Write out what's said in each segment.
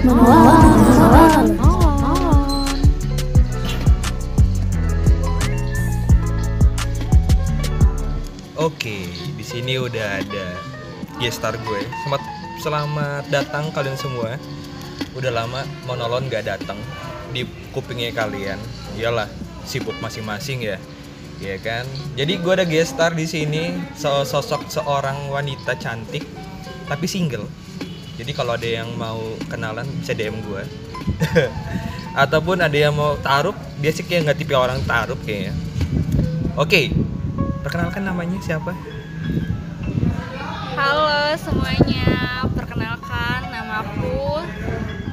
Oke, di sini udah ada guest star gue. Selamat selamat datang kalian semua. Udah lama monolon gak datang di kupingnya kalian. Iyalah, sibuk masing-masing ya. Ya kan? Jadi gue ada guest star di sini, so- sosok seorang wanita cantik tapi single. Jadi kalau ada yang mau kenalan bisa DM gue. Ataupun ada yang mau taruh, dia sih kayak nggak tipe orang taruh kayaknya. Oke, perkenalkan namanya siapa? Halo semuanya, perkenalkan nama aku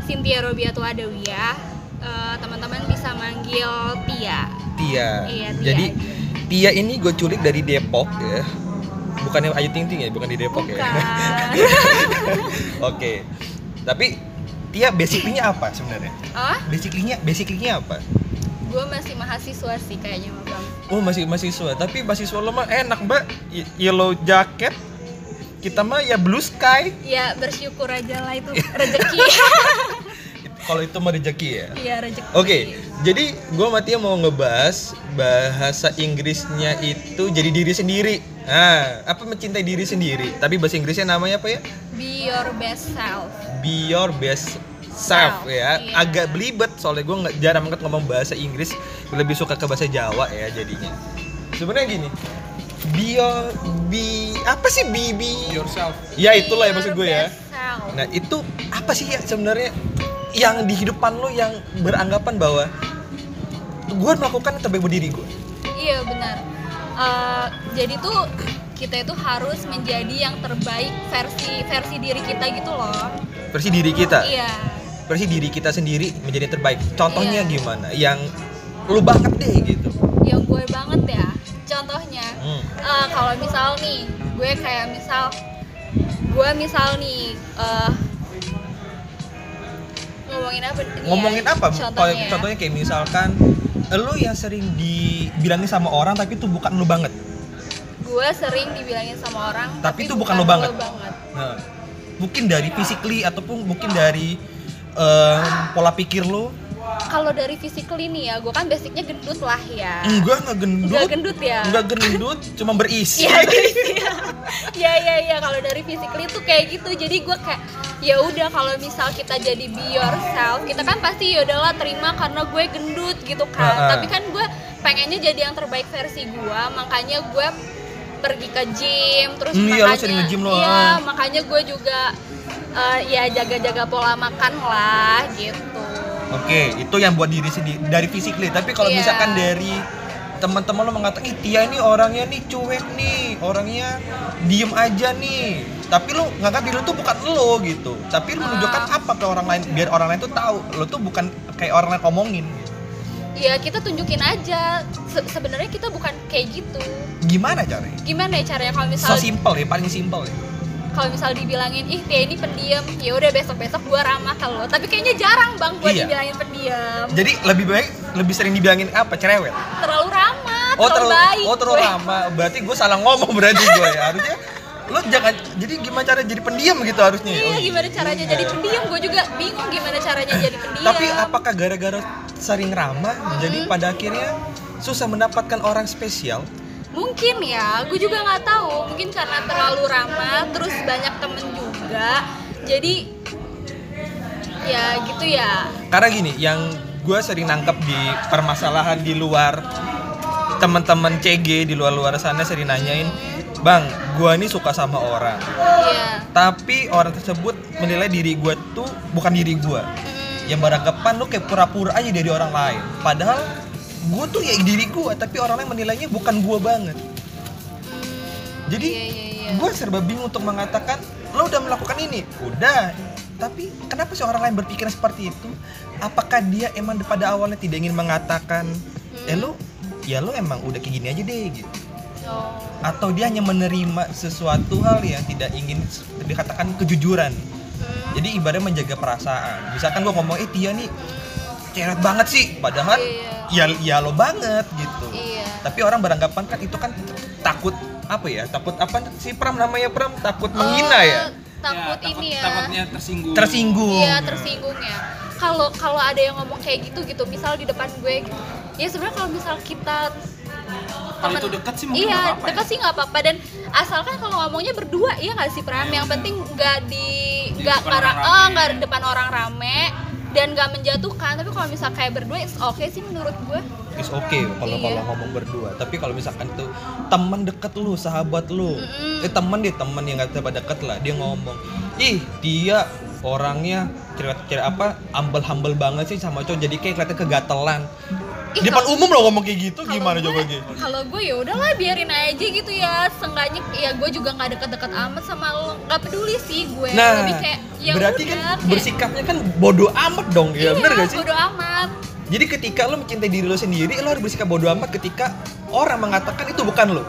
Cynthia Robiatu Adawiyah. Eh, teman-teman bisa manggil Tia. Tia. Iya, Tia Jadi aja. Tia ini gue culik dari Depok ya. Bukannya Ayu Ting Ting ya, bukan di Depok ya. Oke. Tapi Tia basically-nya apa sebenarnya? oh, Basically-nya basically-nya apa? gue masih mahasiswa sih kayaknya bang. Oh, masih mahasiswa. Tapi mahasiswa lo mah enak, Mbak. Y- Yellow jacket. Kita mah ya blue sky. Ya bersyukur aja lah itu rezeki. Kalau itu mah rezeki ya. Iya rezeki. Oke, jadi gue sama Tia mau ngebahas bahasa Inggrisnya itu jadi diri sendiri. Nah, apa mencintai diri sendiri? Tapi bahasa Inggrisnya namanya apa ya? Be your best self. Be your best self Self, ya. iya. Agak belibet soalnya gue nggak jarang banget ngomong bahasa Inggris. Lebih suka ke bahasa Jawa ya jadinya. Sebenarnya gini, be your, be apa sih be, be yourself Ya itulah ya maksud gue ya. self. Nah itu apa sih ya sebenarnya yang di kehidupan lo yang beranggapan bahwa gue melakukan terbaik buat diri gue. Iya benar. Eh, jadi tuh kita itu harus menjadi yang terbaik versi versi diri kita gitu loh. Versi diri kita, Iya. versi diri kita sendiri menjadi yang terbaik. Contohnya Iya. gimana? Yang lu banget deh gitu. Yang gue banget ya. Contohnya, Hmm. eh, kalau misal nih, gue kayak misal, gue misal nih eh, ngomongin apa? ya? Ngomongin apa? Contohnya. contohnya kayak misalkan lu yang sering dibilangin sama orang tapi itu bukan lu banget. Gue sering dibilangin sama orang, Tapi itu bukan lo banget. lo banget. Nah, mungkin dari physically ataupun mungkin dari em, pola pikir lu. Kalau dari physically nih ya, gue kan basicnya gendut lah ya. Enggak, enggak gendut. Enggak gendut ya? Enggak gendut, cuma berisi. Iya ya. Iya iya iya kalau dari physically tuh kayak gitu. Jadi gue kayak ya udah kalau misal kita jadi be yourself, kita kan pasti ya udahlah terima karena gue gendut gitu kan. Ah, ah. Tapi kan gue pengennya jadi yang terbaik versi gue, makanya gue pergi ke gym terus Hmm, iya, lo makanya sering nge-gym lo, iya makanya gue juga eh, ya jaga-jaga pola makan lah gitu Oke, itu yang buat diri sendiri dari physically. Tapi kalau Iya. misalkan dari teman-teman lo mengatakan, "Ih, Tia ini orangnya nih cuek nih, orangnya diem aja nih." Tapi lo nganggap diri lo tuh bukan lo gitu. Tapi lo menunjukkan apa ke orang lain biar orang lain tuh tahu lo tuh bukan kayak orang lain omongin. ya kita tunjukin aja Se- sebenarnya kita bukan kayak gitu Gimana caranya? gimana ya caranya kalau So misal simple ya, paling simple ya. Kalau misal dibilangin ih Tia ini pendiam ya udah besok besok gua ramah kalau tapi kayaknya jarang bang gua Iya. dibilangin pendiam Jadi lebih baik lebih sering dibilangin apa? Cerewet. terlalu ramah Oh terlalu, terlalu, baik oh terlalu gue. lama. Berarti gue salah ngomong berarti gue ya. Harusnya lo jangan jadi gimana cara jadi pendiam gitu harusnya. iya Oh, gimana caranya jadi pendiam gue juga bingung gimana caranya jadi pendiam Tapi apakah gara-gara sering ramah jadi Hmm. pada akhirnya susah mendapatkan orang spesial? Mungkin ya gue juga nggak tahu. Mungkin karena terlalu ramah terus banyak temen juga. Jadi ya gitu ya. Karena gini, yang gue sering nangkep di permasalahan di luar teman-teman CG di luar-luar sana sering nanyain, bang, gue ini suka sama orang, iya. Tapi orang tersebut menilai diri gue tuh bukan diri gue. Hmm, yang beranggapan lu kayak pura-pura aja dari orang lain. Padahal gue tuh ya diri gue tapi orang lain menilainya bukan gue banget hmm, jadi iya, iya, iya. gue serba bingung untuk mengatakan lo udah melakukan ini udah tapi kenapa sih orang lain berpikir seperti itu apakah dia emang pada awalnya tidak ingin mengatakan eh Hmm. lo ya lo emang udah kayak gini aja deh gitu Oh. atau dia hanya menerima sesuatu hal yang tidak ingin dikatakan kejujuran Hmm. jadi ibaratnya menjaga perasaan misalkan gue ngomong eh Tia nih ceret banget sih. Padahal Iya. ya ya lo banget gitu. Iya. tapi orang beranggapan kan itu kan takut apa ya? Takut apa sih Pram namanya Pram? Takut menghina Oh, ya? takut takut- ini ya. takutnya tersinggung. Tersinggung. Iya tersinggung ya. Kalau kalau ada yang ngomong kayak gitu gitu, misal di depan gue, gitu. ya sebenarnya kalau misal kita kalau itu dekat sih mungkin iya apa-apa dekat ya. sih nggak apa-apa. Dan asalkan kalau ngomongnya berdua iya nggak sih Pram? Iya, yang benar. penting nggak di nggak depan karena orang oh nggak di depan orang rame dan nggak menjatuhkan tapi kalau misal kayak berdua it's oke sih menurut gue is oke kalau Iya. kalau ngomong berdua tapi kalau misalkan tuh teman deket lu sahabat lu Mm-mm. eh teman dia teman yang nggak terlalu deket lah dia ngomong ih dia orangnya cerita apa humble humble banget sih sama cowok jadi kayak kelihatan kegatelan Ih, di depan kalau- umum lo ngomong kayak gitu gimana gue- coba Gi? Kalau gue ya udahlah biarin aja gitu ya. Seenggaknya ya gue juga nggak deket-deket amat sama lo. Nggak peduli sih gue. Nah, Lebih kayak ya berarti udah, kan kayak- bersikapnya kan bodoh amat dong ya, Iya, bener gak sih? Bodo amat. Jadi ketika lo mencintai diri lo sendiri, lo harus bersikap bodoh amat ketika orang mengatakan itu bukan lo,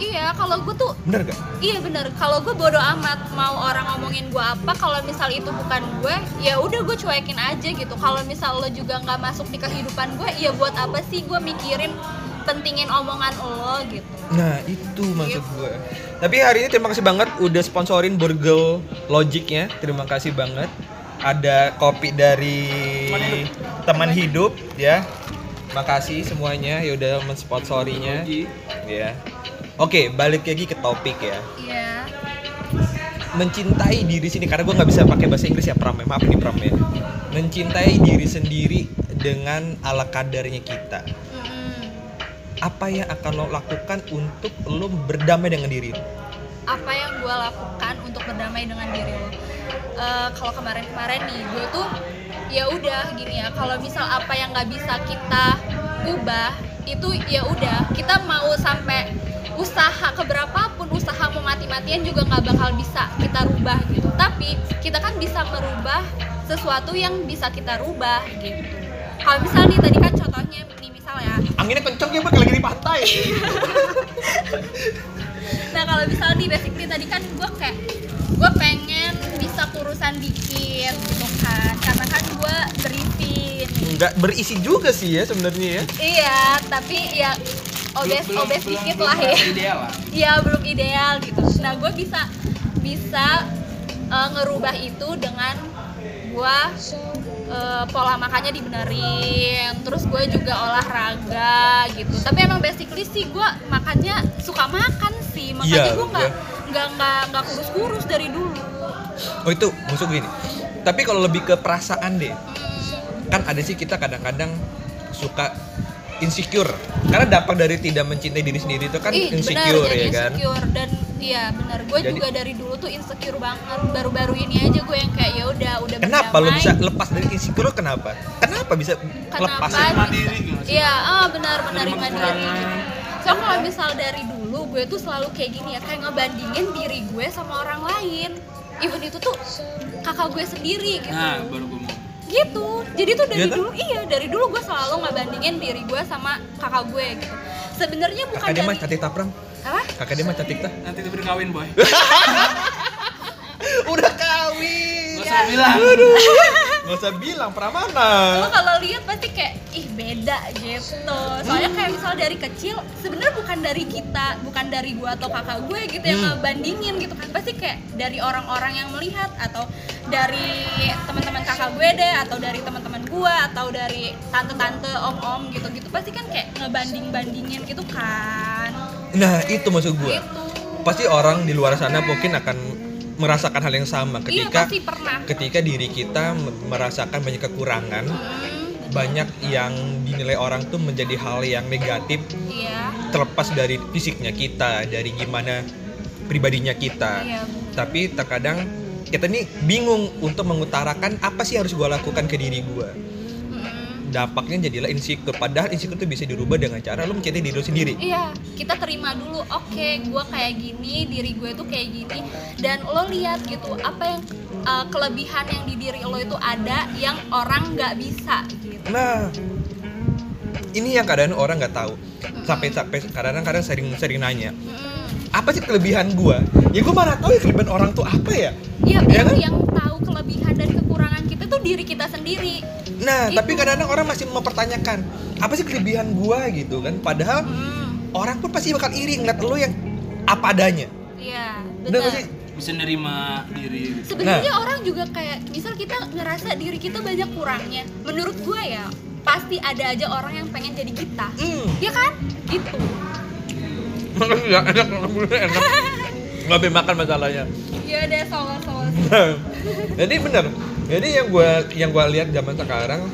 Iya, kalau gue tuh bener gak? Iya bener, kalau gue bodo amat mau orang ngomongin gue apa, kalau misal itu bukan gue, ya udah gue cuekin aja gitu. Kalau misal lo juga nggak masuk di kehidupan gue, ya buat apa sih gue mikirin pentingin omongan lo gitu. Nah itu maksud Gitu. gue. Tapi hari ini terima kasih banget udah sponsorin Burger Logicnya. Terima kasih banget. Ada kopi dari Teman hidup. teman hidup ya. Makasih semuanya ya udah mensponsorinya. Ya. Oke balik lagi ke topik ya. Iya. Mencintai diri sendiri karena gue nggak bisa pakai bahasa Inggris ya Pram. ya. Maaf nih Pram ya. Mencintai diri sendiri dengan ala kadarnya kita. Mm-mm. Apa yang akan lo lakukan untuk lo berdamai dengan diri lo? Apa yang gue lakukan untuk berdamai dengan diri lo? Eh, kalau kemarin-kemarin nih, gue tuh ya udah gini ya. Kalau misal apa yang nggak bisa kita ubah, itu ya udah kita mau sampai usaha keberapapun usaha mau mati-matian juga nggak bakal bisa kita rubah gitu. Tapi kita kan bisa merubah sesuatu yang bisa kita rubah gitu. Kalau misal nih tadi kan contohnya nih misal ya. Anginnya kenceng ya lagi di pantai. nah kalau misal nih basically tadi kan gue kayak gue pengen bisa kurusan dikit gitu kan. Karena kan gue berisin Nggak berisi juga sih ya sebenarnya ya. iya tapi ya obes Belum- obes belum- dikit belum lah ya ideal lah Iya belum ideal gitu. Nah gue bisa bisa eh, ngerubah itu dengan gue eh, pola makannya dibenerin. Terus gue juga olahraga gitu. Tapi emang basically sih gue makannya suka makan sih. Makanya Iya, gue nggak gua- nggak nggak nggak kurus-kurus dari dulu. Oh itu maksud gini. Tapi kalau lebih ke perasaan deh, Hmm, kan ada sih kita kadang-kadang suka insecure karena dampak dari tidak mencintai diri sendiri itu kan ih, insecure benar, ya jadi kan insecure dan iya benar gue juga dari dulu tuh insecure banget baru-baru ini aja gue yang kayak ya udah udah kenapa lo bisa lepas dari insecure lo kenapa kenapa bisa lepas Kenapa? mandiri gitu Iya, ah benar benar Menerima mandiri. kekurangan. So kalau misal dari dulu gue tuh selalu kayak gini ya, kayak ngebandingin diri gue sama orang lain. Even itu tuh kakak gue sendiri gitu. nah baru gue mau Gitu. Jadi tuh dari kan? dulu iya, dari dulu gue selalu ngebandingin diri gue sama kakak gue gitu. Sebenarnya bukan kakak dia mah dari cantik tapram apa? kakak dia mah cantik tah nanti diberi kawin boy udah kawin gak usah bilang nggak usah bilang Lo pramana kalau lihat pasti kayak ih beda gitu. Soalnya kayak misal dari kecil sebenarnya bukan dari kita, bukan dari gua atau kakak gue gitu yang Hmm. ngebandingin gitu kan. Pasti kayak dari orang-orang yang melihat atau dari teman-teman kakak gue deh atau dari teman-teman gua atau dari tante-tante, om-om gitu-gitu pasti kan kayak ngebanding-bandingin gitu kan. nah itu maksud gue Gitu. pasti orang di luar sana mungkin akan merasakan hal yang sama Iya ketika pernah. ketika diri kita me- merasakan banyak kekurangan Hmm, banyak yang dinilai orang tuh menjadi hal yang negatif iya. terlepas dari fisiknya kita dari gimana pribadinya kita Iya. tapi terkadang kita nih bingung untuk mengutarakan apa sih harus gue lakukan ke diri gue. Dampaknya jadilah insecure padahal insecure tuh bisa dirubah dengan cara lo mencintai diri lo sendiri Iya, kita terima dulu. Oke, gue kayak gini, diri gue tuh kayak gini. Dan lo lihat gitu, apa yang uh, kelebihan yang di diri lo itu ada yang orang nggak bisa gitu. Nah, ini yang kadang orang nggak tahu. Sampai sampai kadang-kadang sering sering nanya, apa sih kelebihan gua? Ya gua mana tahu ya kelebihan orang tuh apa ya? Iya, Iya yang, kan? yang tahu kelebihan dan kekurangan kita tuh diri kita sendiri. Nah, Itu. tapi kadang-kadang orang masih mempertanyakan, apa sih kelebihan gua gitu kan? Padahal Hmm, orang pun pasti bakal iri ngeliat lo yang apa adanya. Iya, benar. bisa nerima diri gitu. sebenarnya Nah. orang juga kayak misal kita ngerasa diri kita banyak kurangnya menurut gue ya pasti ada aja orang yang pengen jadi kita Hmm. ya kan gitu Makanya enak, enak, enak. Nggak bisa makan masalahnya. ya deh soal soal Jadi bener. Jadi yang gua yang gua lihat zaman sekarang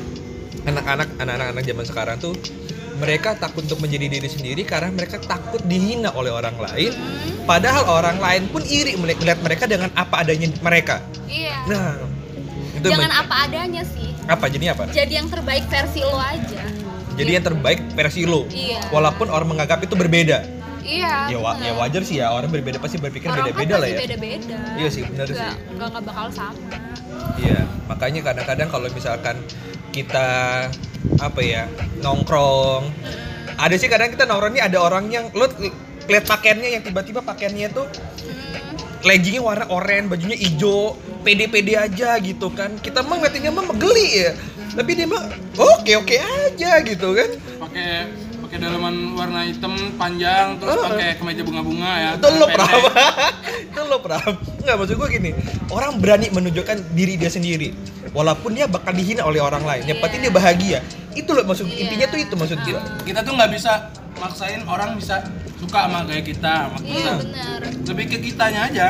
anak-anak anak-anak anak zaman sekarang tuh mereka takut untuk menjadi diri sendiri karena mereka takut dihina oleh orang lain. Padahal orang lain pun iri melihat mereka dengan apa adanya mereka. iya Nah, itu jangan apa adanya sih apa jadi apa? jadi yang terbaik versi lo aja Jadi yang terbaik versi lo. Iya. Walaupun orang menganggap itu berbeda. Iya Ya, wa- ya wajar sih ya orang berbeda pasti berpikir beda-beda kan lah ya. beda-beda Iya sih, Nggak- sih. nggak nggak bakal sama Iya, makanya kadang-kadang kalau misalkan kita apa ya nongkrong, ada sih kadang kita nongkrong nih ada orang yang lo lihat pakaiannya yang tiba-tiba pakaiannya tuh Hmm, leggingnya warna oranye, bajunya hijau, pede-pede aja gitu kan. Kita mah ngeliatinnya mah geli ya, tapi dia mah oke oke aja gitu kan. pakai pakai dalaman warna hitam panjang terus pakai kemeja bunga-bunga ya Itu lo pendek. pram, itu lo pram. Nggak maksud gue gini, orang berani menunjukkan diri dia sendiri, walaupun dia bakal dihina oleh orang lain. Yang penting dia bahagia. Itu loh maksud Iya. intinya tuh itu maksud kita, kita. kita tuh nggak bisa maksain orang bisa suka sama gaya kita sama iya kita benar lebih ke kitanya aja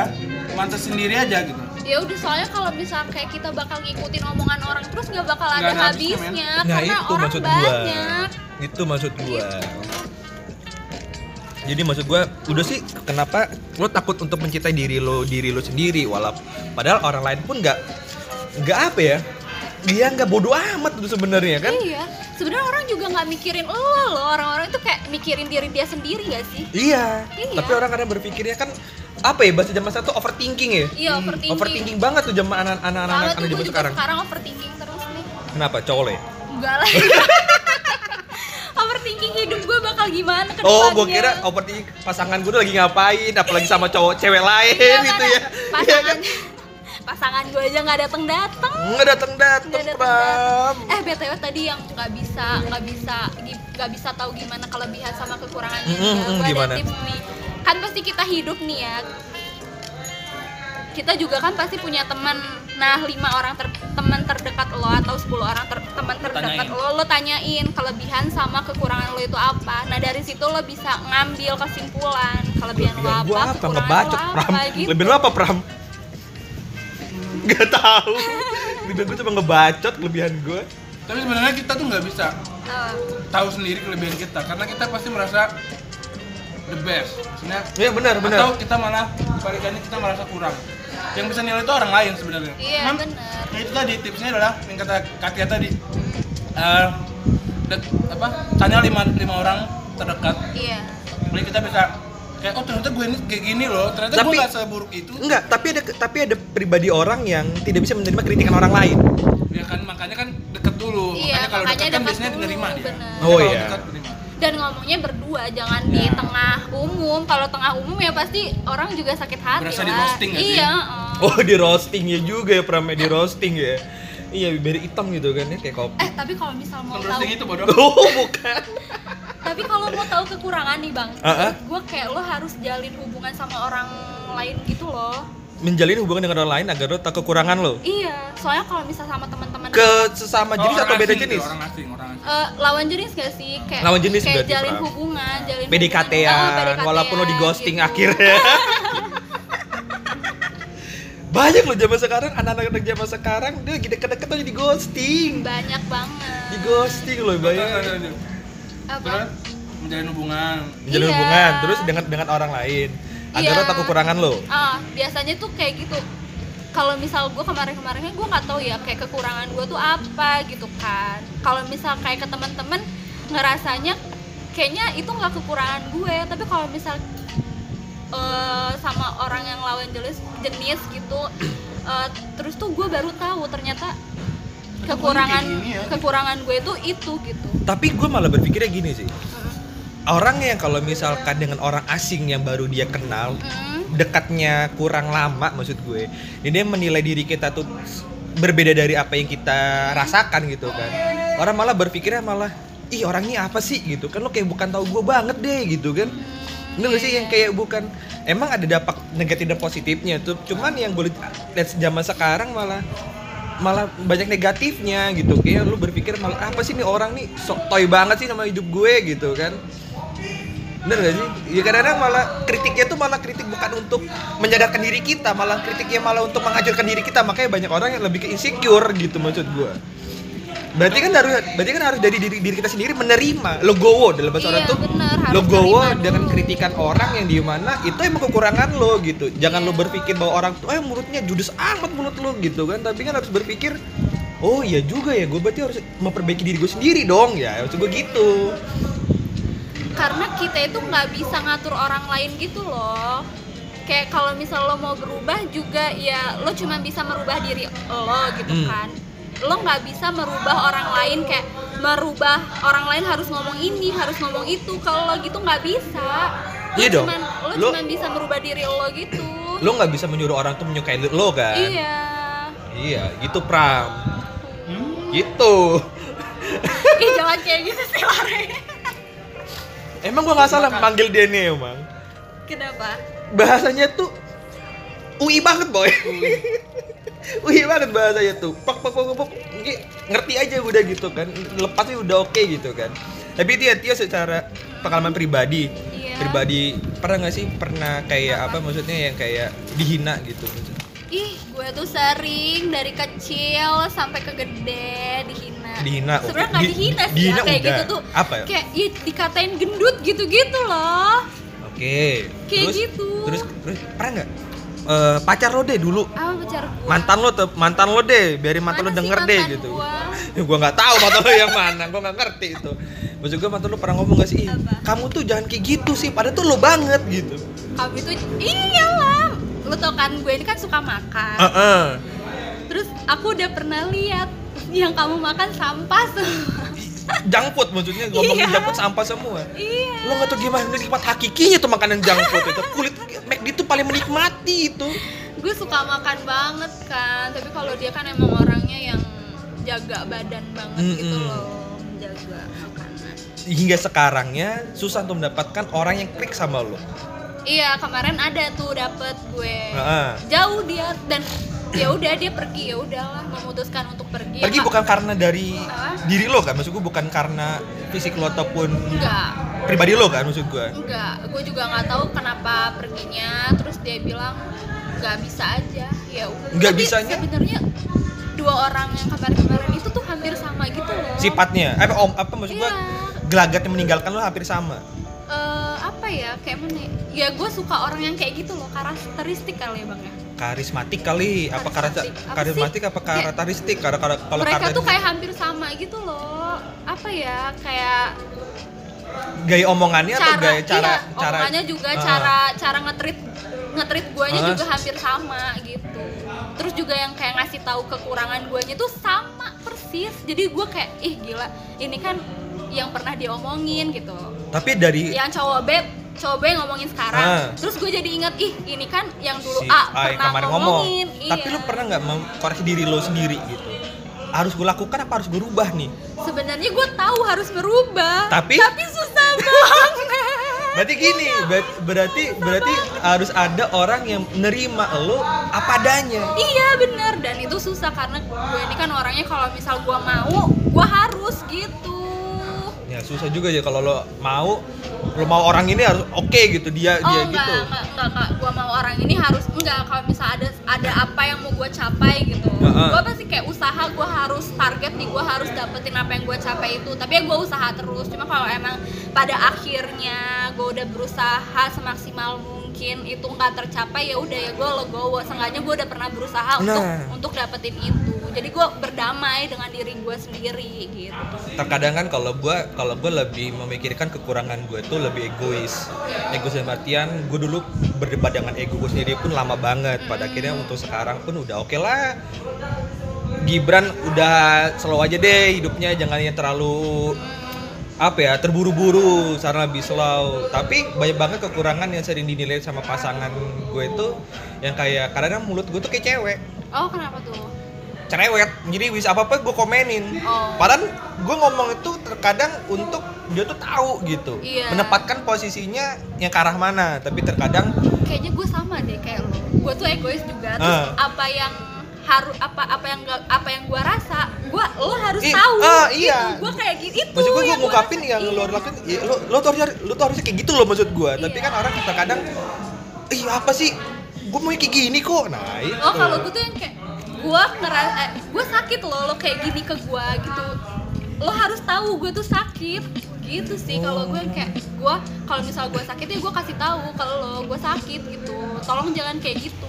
mantas sendiri aja gitu ya udah soalnya kalau misal kayak kita bakal ngikutin omongan orang terus nggak bakal ada habisnya, habisnya Nah karena itu orang maksud gua. Itu maksud gua. Jadi maksud gua udah sih kenapa lo takut untuk mencintai diri lo diri lo sendiri? Walaupun padahal orang lain pun nggak nggak apa ya dia nggak bodoh amat tuh sebenarnya kan? Iya. Sebenarnya orang juga nggak mikirin lo loh. Orang-orang itu kayak mikirin diri dia sendiri gak sih? Iya. Iya. tapi orang kadang berpikirnya kan apa ya bahasa zaman satu overthinking ya? Iya overthinking. Overthinking banget tuh zaman anak anak Sama anak tuh gue zaman sekarang. sekarang overthinking terus nih. Kenapa? Cowok lo ya enggak lah overthinking hidup gue bakal gimana ke Oh, gue kira overthinking pasangan gue tuh lagi ngapain, apalagi sama cowok cewek lain gitu ya. pasangan pasangan gue aja nggak datang datang Nggak Nggak datang Pram. eh btw tadi yang nggak bisa nggak bisa nggak bisa tahu gimana kelebihan sama kekurangannya Mm, mm, Gua gimana? ada tips nih. Kan pasti kita hidup nih ya. Kita juga kan pasti punya teman nah lima orang ter- teman terdekat lo atau 10 orang ter- teman terdekat Tanyain. lo lo tanyain kelebihan sama kekurangan lo itu apa nah dari situ lo bisa ngambil kesimpulan kelebihan lo Kelebihan apa, gue apa? kekurangan Ngebacot, lo Pram. apa gitu Kelebihan lo apa, Pram? Gak tahu. Kelebihan gue cuma ngebacot kelebihan gue. tapi sebenarnya kita tuh nggak bisa Eh, tahu sendiri kelebihan kita karena kita pasti merasa the best. Maksudnya Iya benar atau benar. kita malah kebalikannya kita merasa kurang. Yang bisa nilai itu orang lain sebenarnya. Iya Cuman, benar. Nah itu tadi tipsnya adalah yang kata Katia tadi Eh, dek- apa tanya lima, lima orang terdekat. Iya. Jadi kita bisa kayak oh ternyata gue ini kayak gini loh ternyata gue Tapi- gak seburuk itu. Enggak, tapi ada tapi ada pribadi orang yang tidak bisa menerima kritikan orang lain. ya kan makanya kan deket dulu. Iya, makanya kalau deket kan biasanya dulu, diterima dia. bener. Oh, iya. Dan ngomongnya berdua jangan di Ya. tengah umum kalau tengah umum ya pasti orang juga sakit hati Berasa lah di roasting sih? iya heeh. Oh, di roastingnya juga ya, Pram, ya, di roasting ya. Iya, bibir hitam gitu kan ya kayak kopi. eh tapi kalau misal mau Kan tahu roasting itu bodoh Oh, bukan. tapi kalau mau tahu kekurangan nih bang Ah, ah. gue kayak lo harus jalin hubungan sama orang lain gitu loh Menjalin hubungan dengan orang lain agar lo tak kekurangan lo. iya soalnya kalau misal sama teman-teman Ke sesama Oh, jenis atau beda asing jenis? orang asing orang asing Eh, lawan jenis gak sih kayak Lawan jenis kayak jalin Pram. hubungan jalin PDKT-an, hubungan. Oh, walaupun lo di ghosting gitu. akhirnya. Banyak loh zaman sekarang, anak-anak zaman sekarang dia lagi deket-deket aja di ghosting. banyak banget Di ghosting terus, terus. apa Terus, menjalin hubungan Menjalin Iya. hubungan terus dengan dengan orang lain. Iya. lo tak kekurangan lo. ah biasanya tuh kayak gitu kalau misal gue kemarin-kemarinnya gue nggak tahu ya kayak kekurangan gue tuh apa gitu kan kalau misal kayak ke teman-teman ngerasanya kayaknya itu nggak kekurangan gue tapi kalau misal eh, sama orang yang lawan jenis jenis gitu eh, terus tuh gue baru tahu ternyata Itu kekurangan ya. kekurangan gue tuh itu gitu Tapi gue malah berpikirnya gini sih. Orang yang kalau misalkan dengan orang asing yang baru dia kenal, Mm, dekatnya kurang lama maksud gue. Jadi dia menilai diri kita tuh berbeda dari apa yang kita rasakan gitu kan. Orang malah berpikirnya malah ih orang ini apa sih? gitu kan. Lo kayak bukan tahu gue banget deh gitu kan. Bener gak sih yang kayak bukan? Emang ada dampak negatif dan positifnya tuh. Cuman yang gue lihat zaman sekarang malah malah banyak negatifnya gitu. Kayak lu berpikir malah apa sih nih orang nih? Sok toy banget sih sama hidup gue gitu kan bener gak sih? Ya kadang-kadang malah kritiknya tuh malah kritik bukan untuk menyadarkan diri kita malah kritiknya malah untuk menghancurkan diri kita. Makanya banyak orang yang lebih ke insecure gitu maksud gue berarti kan harus berarti kan harus dari diri, diri kita sendiri menerima logowo dalam bahasa Iya, orang tuh. bener, logowo dengan dulu. kritikan orang yang di mana itu emang kekurangan lo gitu. Jangan lo berpikir bahwa orang tuh eh mulutnya judes amat mulut lo gitu kan. Tapi kan harus berpikir oh iya juga ya gue berarti harus memperbaiki diri gue sendiri dong. Ya maksud gue gitu karena kita itu nggak bisa ngatur orang lain gitu loh. Kayak kalau misal lo mau berubah juga ya lo cuma bisa merubah diri lo gitu Hmm. kan. Lo nggak bisa merubah orang lain kayak merubah orang lain harus ngomong ini harus ngomong itu. Kalau lo gitu nggak bisa. Lo Iya dong. cuman lo, Lo- cuman bisa merubah diri lo gitu. Lo nggak bisa menyuruh orang tuh menyukai lo kan? Iya. Iya gitu pram. Hmm. gitu. Ih jangan kayak gitu sih Lare emang gua nggak salah panggil dia nih emang kenapa? Bahasanya tuh UI banget boy. UI banget bahasanya tuh. Pak pak pak pak, pak. Nge- ngerti aja udah gitu kan. Lepasnya udah oke gitu kan. Tapi dia Tio secara pengalaman pribadi. Iya. pribadi pernah nggak sih? Pernah kayak apa? maksudnya yang kayak dihina gitu? Ih, gue tuh sering dari kecil sampai ke gede dihina. Dihina. Sebenarnya nggak Di- dihina sih, dihina ya, kayak udah. gitu tuh. Apa ya? Kayak ya, dikatain gendut gitu-gitu loh. oke Kayak terus gitu. terus terus pernah nggak Eh, pacar lo deh dulu Apa pacar gue? mantan lo tuh mantan lo deh biarin mantan lo Mana denger deh gitu gua? ya gua nggak tahu mantan lo yang mana gua nggak ngerti itu maksud gua mantan lo pernah ngomong gak sih "Ih, Apa? kamu tuh jangan kayak gitu sih padahal tuh lo banget gitu Kamu itu iyalah. Lu tau kan gue ini kan suka makan. Heeh. Terus aku udah pernah lihat yang kamu makan sampah semua. junk food maksudnya ngomongin Iya. junk food sampah semua iya. lo nggak tahu gimana nikmat hakikinya tuh makanan junk food itu kulit McD itu paling menikmati itu gue suka makan banget kan tapi kalau dia kan emang orangnya yang jaga badan banget gitu Mm-mm. loh menjaga makanan hingga sekarangnya susah untuk mendapatkan orang yang klik sama lo iya kemarin ada tuh dapet gue Heeh. jauh dia dan ya udah dia pergi ya udahlah memutuskan untuk pergi. Pergi Ma- bukan karena dari diri lo kan? Maksud gua bukan karena fisik lo ataupun enggak. pribadi lo kan maksud gua? Enggak gue juga nggak tahu kenapa perginya terus dia bilang nggak bisa aja ya udah. Nggak bisanya? sebenarnya dua orang yang kemarin-kemarin itu tuh hampir sama gitu loh. Sifatnya? Apa om apa maksud gua? Iya. gelagatnya meninggalkan lo hampir sama? Eh apa ya kayak mana ya? ya gue suka orang yang kayak gitu loh karakteristik kali ya bang ya karismatik kali apa karakter Karismatik. Apa karismatik apa karakteristik? Kalau kalau kalau mereka tuh karakteristik- kayak hampir sama gitu loh. Apa ya? Kayak gaya omongannya atau cara gaya cara iya, cara omongannya juga Ah. cara cara ngetrit ngetrit guanya Ah. juga hampir sama gitu. Terus juga yang kayak ngasih tahu kekurangan guanya tuh sama persis. Jadi gue kayak ih gila. Ini kan yang pernah diomongin gitu. Tapi dari yang cowok beb B ngomongin sekarang. Ah. terus gue jadi ingat ih ini kan yang dulu si A pernah kemarin ngomong. ngomongin. Tapi iya. lu pernah nggak mengkoreksi diri lo sendiri gitu? Harus gue lakukan apa harus gue rubah nih? Sebenarnya gue tahu harus berubah. Tapi- tapi susah banget. Berarti gini ber- berarti berarti harus ada orang yang menerima lo apa adanya. Iya bener dan itu susah karena gue ini kan orangnya kalau misal gue mau gue harus gitu ya susah juga ya kalau lo mau lo mau orang ini harus oke gitu dia oh dia enggak, gitu. enggak enggak enggak gue mau orang ini harus enggak kalau misal ada ada apa yang mau gue capai gitu. Heeh. gue pasti kayak usaha gue harus target nih gue harus dapetin apa yang gue capai itu. Tapi ya gue usaha terus cuma kalau emang pada akhirnya gue udah berusaha semaksimal mungkin itu nggak tercapai ya udah ya gue legowo. Seenggaknya gue udah pernah berusaha untuk Nah. untuk dapetin itu jadi gue berdamai dengan diri gue sendiri gitu. Terkadang kan kalau gue kalau gue lebih memikirkan kekurangan gue tuh lebih egois. Egois dalam artian gue dulu berdebat dengan ego gue sendiri pun lama banget. Pada akhirnya untuk sekarang pun udah oke lah. Gibran udah slow aja deh hidupnya jangan yang terlalu apa ya terburu-buru karena lebih slow. Tapi banyak banget kekurangan yang sering dinilai sama pasangan gue itu yang kayak kadang mulut gue tuh kayak cewek. Oh kenapa tuh cerewet jadi bisa apa apa gue komenin Oh. padahal gue ngomong itu terkadang untuk dia tuh tahu gitu Iya. menempatkan posisinya yang ke arah mana tapi terkadang kayaknya gue sama deh kayak lo gue tuh egois juga terus Ah. apa yang harus apa apa yang gak- apa yang gue rasa gue lo harus Ih, tahu ah, iya. gitu. gue kayak gitu itu maksud gue gua ngungkapin yang Iya. lo lakuin ya, lo lo tuh harusnya lo tuh harusnya kayak gitu loh maksud gue tapi Iya. kan orang terkadang ih apa sih gue mau kayak gini kok nah itu oh kalau gue tuh yang kayak gue ngerasa eh, gue sakit loh lo kayak gini ke gue gitu lo harus tahu gue tuh sakit gitu sih kalau gue kayak gue kalau misal gue sakit ya gue kasih tahu kalau lo gue sakit gitu tolong jangan kayak gitu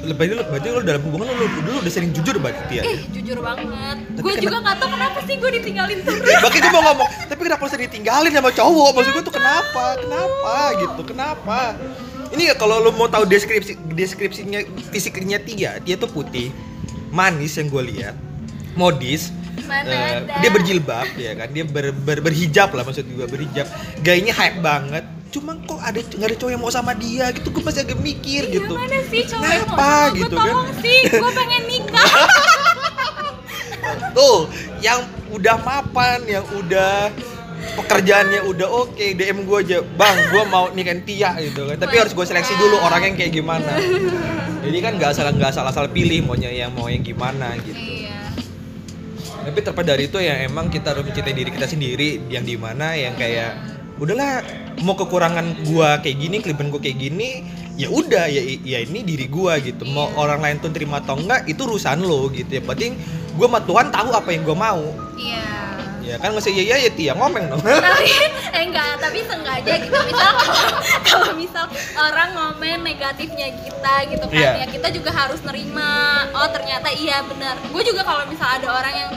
lebih dulu berarti lo dalam hubungan lo dulu udah sering jujur berarti ya eh jujur banget gue juga nggak tahu kenapa sih gue ditinggalin terus Makanya gue mau ngomong, tapi kenapa lo sering ditinggalin sama cowok? Maksud gue tuh kenapa? Kenapa gitu? Kenapa? Ini ya kalau lo mau tahu deskripsi deskripsinya fisiknya Tia, Tia tuh putih, manis yang gue lihat, modis, Mana ada. dia berjilbab ya kan, dia ber, ber- berhijab lah maksud gue berhijab, gayanya hype banget. Cuma kok ada nggak ada cowok yang mau sama dia gitu, gue masih agak mikir Iya, gitu. mana sih cowok yang mau Kenapa sama gue gitu kan? tolong sih gue pengen nikah Tuh, yang udah mapan, yang udah pekerjaannya udah oke, DM gue aja, bang, gue mau nikahin Tia gitu kan. Tapi harus gue seleksi dulu orang yang kayak gimana. Jadi kan nggak salah nggak salah salah pilih maunya yang mau yang gimana gitu. iya Tapi terlepas dari itu ya emang kita harus mencintai diri kita sendiri yang di mana yang kayak udahlah mau kekurangan gua kayak gini, kelebihan gua kayak gini, ya udah ya ya ini diri gua gitu. Mau orang lain tuh terima atau enggak itu urusan lo gitu. Yang penting gua sama Tuhan tahu apa yang gua mau. iya Ya kan usah iya iya ya Tia ngomeng dong. tapi eh enggak tapi sengaja gitu. Misal kalau- kalau misal orang ngomen negatifnya kita gitu kan Iya. ya kita juga harus nerima oh ternyata iya benar. Gue juga kalau misal ada orang yang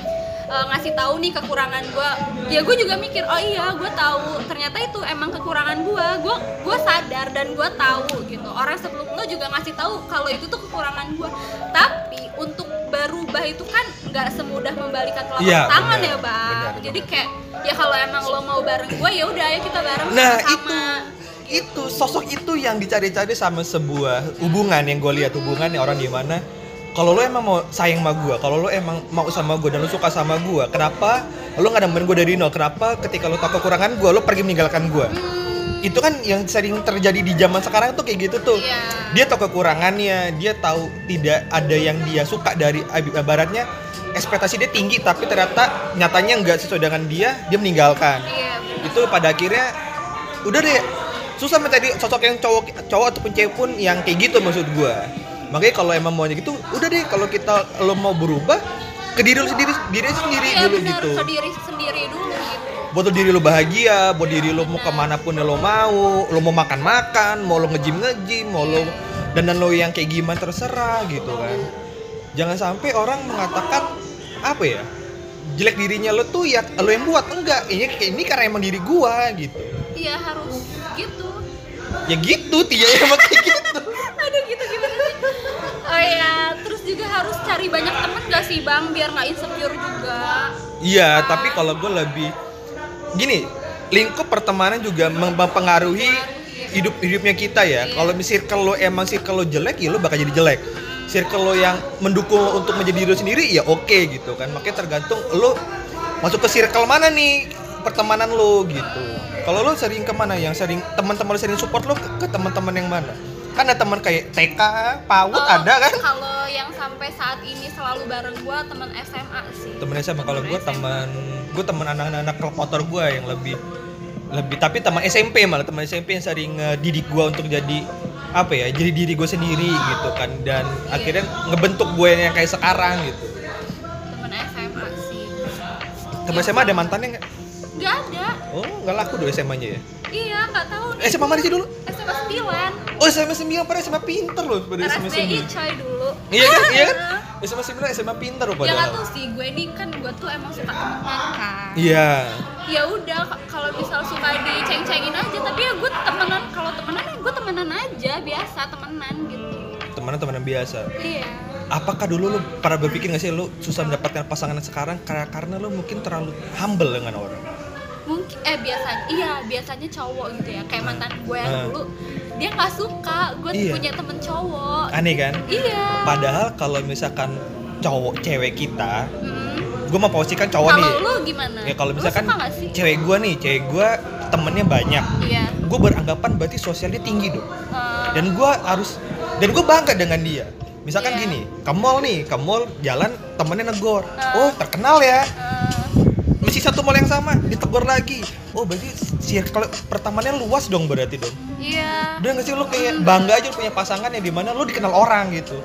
eh, ngasih tahu nih kekurangan gue ya gue juga mikir oh iya gue tahu. Ternyata itu emang kekurangan gue gue gue sadar dan gue tahu gitu. Orang sebelum lo juga ngasih tahu kalau itu tuh kekurangan gue tapi untuk berubah itu kan nggak semudah membalikan telapak Iya, tangan benar, ya bang. Benar, jadi kayak ya kalau emang lo mau bareng gue ya udah ayo kita bareng Nah sama itu itu sosok itu yang dicari-cari sama sebuah hubungan yang gue lihat hubungan yang orang gimana kalau lo emang mau sayang sama gue kalau lo emang mau sama gue dan lo suka sama gue kenapa lo nggak nemenin gue dari nol? Kenapa ketika lo tahu kekurangan gue lo pergi meninggalkan gue? Hmm, itu kan yang sering terjadi di zaman sekarang tuh kayak gitu tuh. Iya. dia tahu kekurangannya dia tahu tidak ada yang dia suka dari baratnya ekspektasi dia tinggi tapi ternyata nyatanya nggak sesuai dengan dia dia meninggalkan. Iya itu pada akhirnya udah deh susah mencari sosok yang cowok cowok ataupun cewek pun yang kayak gitu maksud gua. Makanya kalau emang maunya gitu udah deh kalau kita lo mau berubah ke diri lo sendiri diri sendiri iya dulu benar gitu. ke diri sendiri dulu gitu. Buat diri lo bahagia buat diri lo mau ke mana pun yang lo mau lo mau makan makan mau lo ngejim ngejim mau lo dan dan lo yang kayak gimana terserah gitu kan. Jangan sampai orang mengatakan apa ya jelek dirinya lo tuh ya lo yang buat. Enggak ini ini karena emang diri gua gitu. Iya harus gitu. Ya gitu Tia emang kayak gitu. Aduh gitu gimana sih oh iya terus juga harus cari banyak temen gak sih bang? Biar nggak insecure juga. Iya tapi kalau gue lebih gini lingkup pertemanan juga mempengaruhi hidup hidupnya kita ya. Iya. kalau circle lo emang circle lo jelek ya lo bakal jadi jelek circle lo yang mendukung lo untuk menjadi diri lo sendiri ya oke gitu kan. Makanya tergantung lo masuk ke circle mana nih pertemanan lo gitu. Kalau lo sering ke mana yang sering teman-teman lo sering support lo ke, ke teman-teman yang mana? Kan ada teman kayak TK, PAUD Oh, ada kan? kalau yang sampai saat ini selalu bareng gua teman SMA sih. Temen SMA kalau gue teman gue teman anak-anak klub motor gue yang lebih lebih tapi teman SMP malah. Teman SMP yang sering eh, didik gue untuk jadi apa ya jadi diri gue sendiri gitu kan dan Iya. akhirnya ngebentuk gue yang kayak sekarang gitu temen SMA sih teman Iya. SMA ada mantannya nggak nggak ada oh nggak laku dulu SMA nya ya iya nggak tahu eh, SMA mana sih dulu SMA 9 oh SMA 9 pada SMA pinter loh pada SMA 9 coy dulu iya kan iya kan SMA 9 SMA pinter loh ya nggak sih gue ini kan gue tuh emang suka temenan kan iya ya udah kalau misal suka diceng-cengin aja tapi ya gue temenan kalau temenan ya gue temenan aja biasa temenan gitu. Temenan temenan biasa? Iya. Apakah dulu lu pernah berpikir gak sih lu susah mendapatkan pasangan sekarang karena karena lu mungkin terlalu humble dengan orang? Mungkin eh biasanya iya biasanya cowok gitu ya. Kayak mantan gue yang Hmm. dulu dia nggak suka gue Iya. punya temen cowok. Aneh kan? Iya. Padahal kalau misalkan cowok cewek kita Hmm. Gue mau posisikan cowok nih. Kalau lu gimana? ya kalau misalkan cewek gue nih cewek gue temennya banyak. Iya. gue beranggapan berarti sosialnya tinggi dong. Eh, dan gue harus dan gue bangga dengan dia. Misalkan Iya. gini ke mall nih ke mall jalan temennya negor. Ah. oh terkenal ya. Eh, masih satu mall yang sama ditegur lagi. Oh berarti circle pertamanya luas dong berarti dong. Iya. udah nggak sih? Lu kayak bangga aja punya pasangan yang di mana lu dikenal orang gitu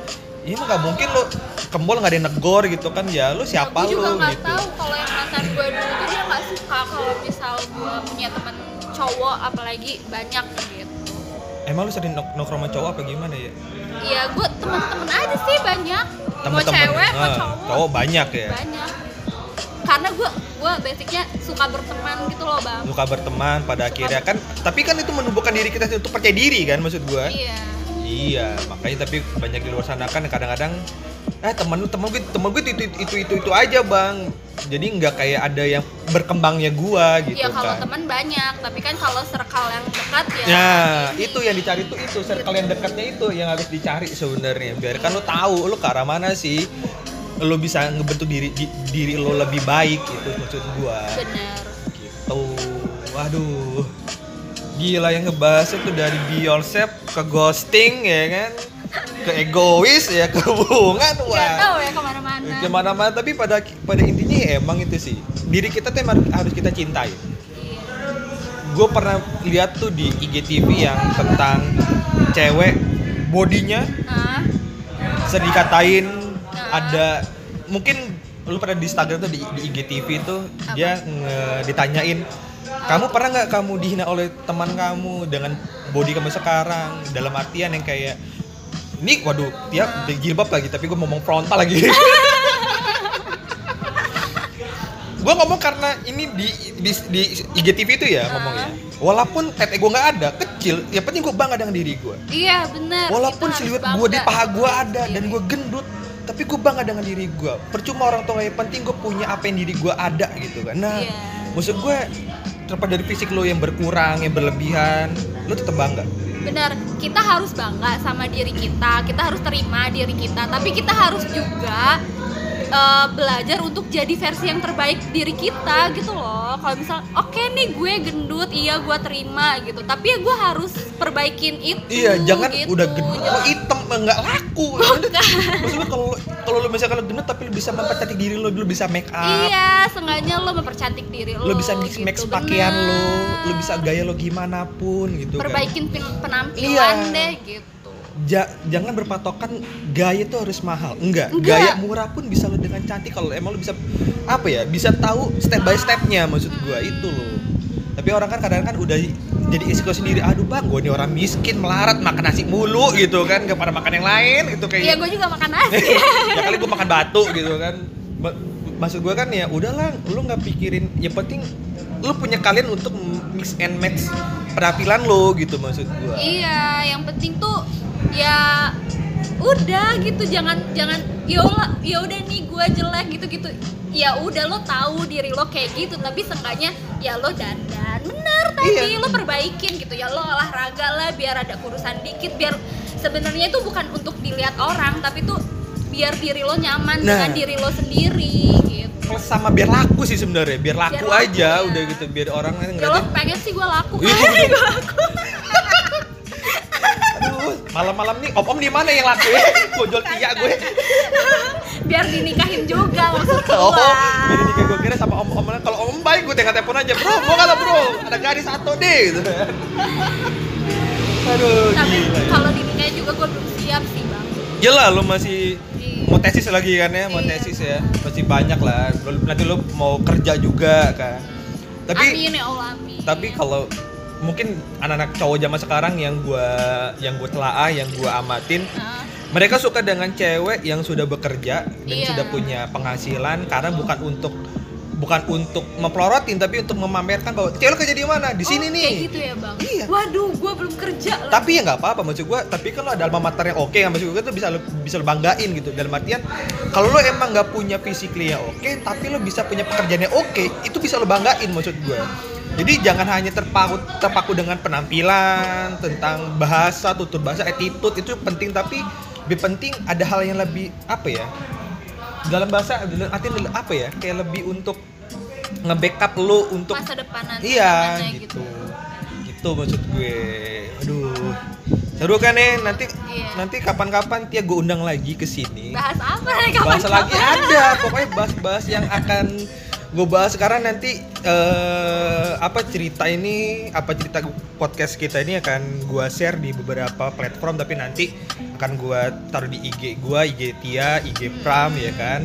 Iya mah nggak mungkin lu ke mall nggak ada yang negor gitu kan. Ya lu siapa gue juga lu nggak gitu. tahu kalau yang mantan gue dulu tuh dia nggak suka kalau misal gue punya teman cowok apalagi banyak gitu. Emang lu sering nongkrong sama cowok apa gimana ya? Iya gue temen-temen aja sih banyak. Mau Temen-temen, cewek mau ah, cowok cowok banyak ya? banyak. Karena gue gue basicnya suka berteman gitu loh bang. Suka berteman pada akhirnya. Kan tapi kan itu menumbuhkan diri kita untuk percaya diri kan maksud gua. Iya iya makanya tapi banyak di luar sana kan kadang-kadang eh temen temen gue temen gue itu itu itu itu, itu aja bang jadi nggak kayak ada yang berkembangnya gua gitu Iya kalau kan teman banyak tapi kan kalau circle yang dekat ya Nah, ini. itu yang dicari tuh itu circle yang dekatnya itu yang harus dicari sebenarnya. Biar kan lo tahu lo ke arah mana sih. Lo bisa ngebentuk diri di- diri lo lebih baik itu maksud gua. bener Gitu. Waduh. Gila yang ngebahas itu dari be yourself ke ghosting ya kan. Ke egois ya ke hubungan wah. tahu ya ke mana-mana Ke mana-mana tapi pada pada intinya ya emang itu sih. Diri kita tuh emang harus kita cintai gue pernah lihat tuh di IGTV yang tentang cewek bodinya Ah, sering dikatain ada mungkin lu pernah di Instagram tuh di, di IGTV itu dia nge- ditanyain kamu pernah nggak kamu dihina oleh teman kamu dengan body kamu sekarang? Dalam artian yang kayak ini waduh dia jilbab lagi tapi gue ngomong frontal lagi. Gue ngomong karena ini di di, di IGTV itu ya ngomongnya. Walaupun tete gue nggak ada kecil ya penting gue bangga dengan diri gue iya bener. Walaupun siluet gue di paha gue ada Iya. dan gue gendut tapi gue bangga dengan diri gue percuma orang tua yang penting gue punya apa yang diri gue ada gitu kan. Nah Iya. maksud gue terlepas dari fisik lo yang berkurang yang berlebihan lo tetap bangga benar kita harus bangga sama diri kita kita harus terima diri kita tapi kita harus juga eh, belajar untuk jadi versi yang terbaik diri kita gitu loh kalau misal oke nih gue gendut iya gue terima gitu tapi ya gue harus perbaikin itu iya jangan gitu. udah gendut lo hitam nggak laku. Maksud gue kalau kalau lo misalkan lo gendut tapi lo bisa mempercantik diri lo lo bisa make up. Iya sengaja lo mempercantik diri lo lo bisa mix mix gitu, pakaian lo bener. lo bisa gaya lo gimana pun gitu kan. Perbaikin pen- penampilan Iya. deh gitu. Ja- jangan berpatokan gaya itu harus mahal. Enggak, Enggak. gaya murah pun bisa lo dengan cantik. Kalau emang lo bisa apa ya bisa tahu step by stepnya maksud gua itu loh. Tapi orang kan kadang kan udah jadi insecure sendiri aduh bang gue nih orang miskin melarat makan nasi mulu gitu kan. Gak pada makan yang lain gitu kayak iya gue juga makan nasi. Ya kali gue makan batu gitu kan. Ma- maksud gue kan ya udahlah lu nggak pikirin yang penting lu punya kalian untuk mix and match penampilan lo gitu maksud gue Iya, yang penting tuh ya udah gitu jangan jangan ya udah ya udah nih gue jelek gitu gitu ya udah lo tahu diri lo kayak gitu tapi seenggaknya ya lo dandan bener tadi Iya. lo perbaikin gitu ya lo olahraga lah biar ada kurusan dikit biar sebenarnya itu bukan untuk dilihat orang tapi tuh biar diri lo nyaman Nah. dengan diri lo sendiri gitu plus sama biar laku sih sebenarnya biar laku Biar laku, aja ya. udah gitu biar orang ya lo ngeliatin pengen sih gue laku Iya, kan bener. gue laku malam-malam nih om om di mana yang laku ya gue jual tiga gue biar dinikahin juga maksud oh gue jadi nikah gue kira sama om om kalau om baik gue tengah telepon aja bro mau kata bro ada gadis satu deh gitu kan aduh tapi ya. kalau dinikahin juga gue belum siap sih bang Gila lo masih Iya. mau tesis lagi kan ya, mau Iya. tesis ya. Masih banyak lah. Nanti lo mau kerja juga kan. Tapi amin ya Allah amin tapi kalau mungkin anak-anak cowok zaman sekarang yang gua yang gua telaah, yang gua amatin, Nah, mereka suka dengan cewek yang sudah bekerja dan Iya. sudah punya penghasilan karena bukan untuk bukan untuk mempelorotin tapi untuk memamerkan bahwa cewek kerja di mana di sini oh, nih kayak gitu ya bang Iya. waduh gue belum kerja lah. tapi ya nggak apa-apa maksud gua tapi kalau ada alma mater yang oke maksud gua tuh bisa lo bisa lo banggain gitu dalam artian kalau lo emang nggak punya physically yang oke tapi lo bisa punya pekerjaan yang oke itu bisa lo banggain maksud gua jadi jangan hanya terpaku terpaku dengan penampilan tentang bahasa tutur bahasa attitude itu penting. Tapi lebih penting ada hal yang lebih apa ya dalam bahasa dalam arti apa ya kayak lebih untuk nge-backup lo untuk masa depan nanti iya gimana gitu. gitu. Maksud gue. Aduh seru kan nih nanti Iya. nanti kapan-kapan Tia gue undang lagi ke sini. Bahas apa nih kapan bahas lagi ada pokoknya bahas-bahas yang akan gue bahas sekarang nanti eh, apa cerita ini apa cerita podcast kita ini akan gue share di beberapa platform tapi nanti akan gue taruh di IG gue IG Tia IG Pram ya kan?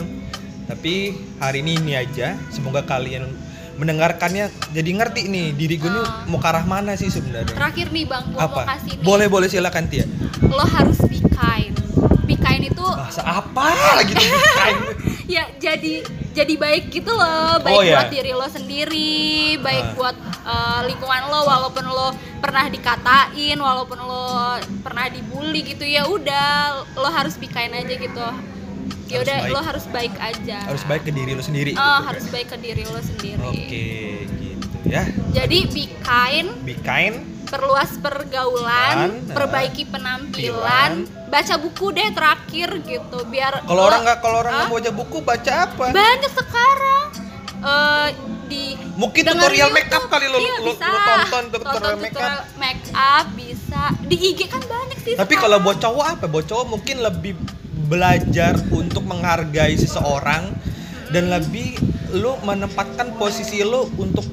Tapi hari ini ini aja semoga kalian mendengarkannya. Jadi ngerti nih diri gue nih Ah. mau ke arah mana sih sebenarnya? Terakhir nih bang gua mau apa kasih nih. Boleh boleh silakan Tia. Lo harus be kind. Be kind itu bahasa apa lagi tuh Kain. ya jadi jadi baik gitu loh baik Oh, ya. buat diri lo sendiri baik Ah. buat eh, lingkungan lo walaupun lo pernah dikatain walaupun lo pernah dibully gitu ya udah lo harus be kind aja gitu ya udah lo harus baik aja harus baik ke diri lo sendiri Oh, gitu harus kan. baik ke diri lo sendiri Oke, gitu ya. jadi be kind Be kind. Perluas pergaulan, Dan, perbaiki penampilan, baca buku deh terakhir gitu biar Kalau orang nggak kalau orang nggak baca buku baca apa? banyak sekarang eh di Mungkin tutorial YouTube. make up kali lo- Iya, lo- bisa. lo tonton tutorial make up. make up bisa di IG kan banyak sih Tapi sekarang. kalau buat cowok apa? Buat cowok mungkin lebih belajar untuk menghargai seseorang dan lebih lu menempatkan posisi lu untuk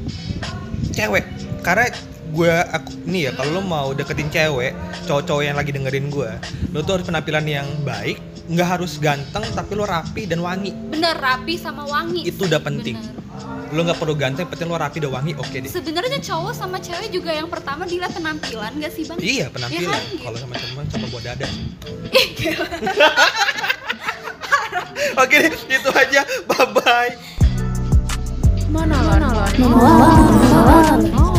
cewek. Karena gue aku nih ya kalau lu mau deketin cewek, cowok-cowok yang lagi dengerin gue, lu tuh harus penampilan yang baik, nggak harus ganteng tapi lu rapi dan wangi. bener rapi sama wangi Itu udah penting. bener. Lu nggak perlu ganteng, penting lu rapi dan wangi, oke deh. sebenarnya cowok sama cewek juga yang pertama dilihat penampilan gak sih bang Iya penampilan. kan, gitu. Kalau sama teman sama buat dada. Oke deh, itu aja. Bye bye. Monolog. Monolog. Monolog.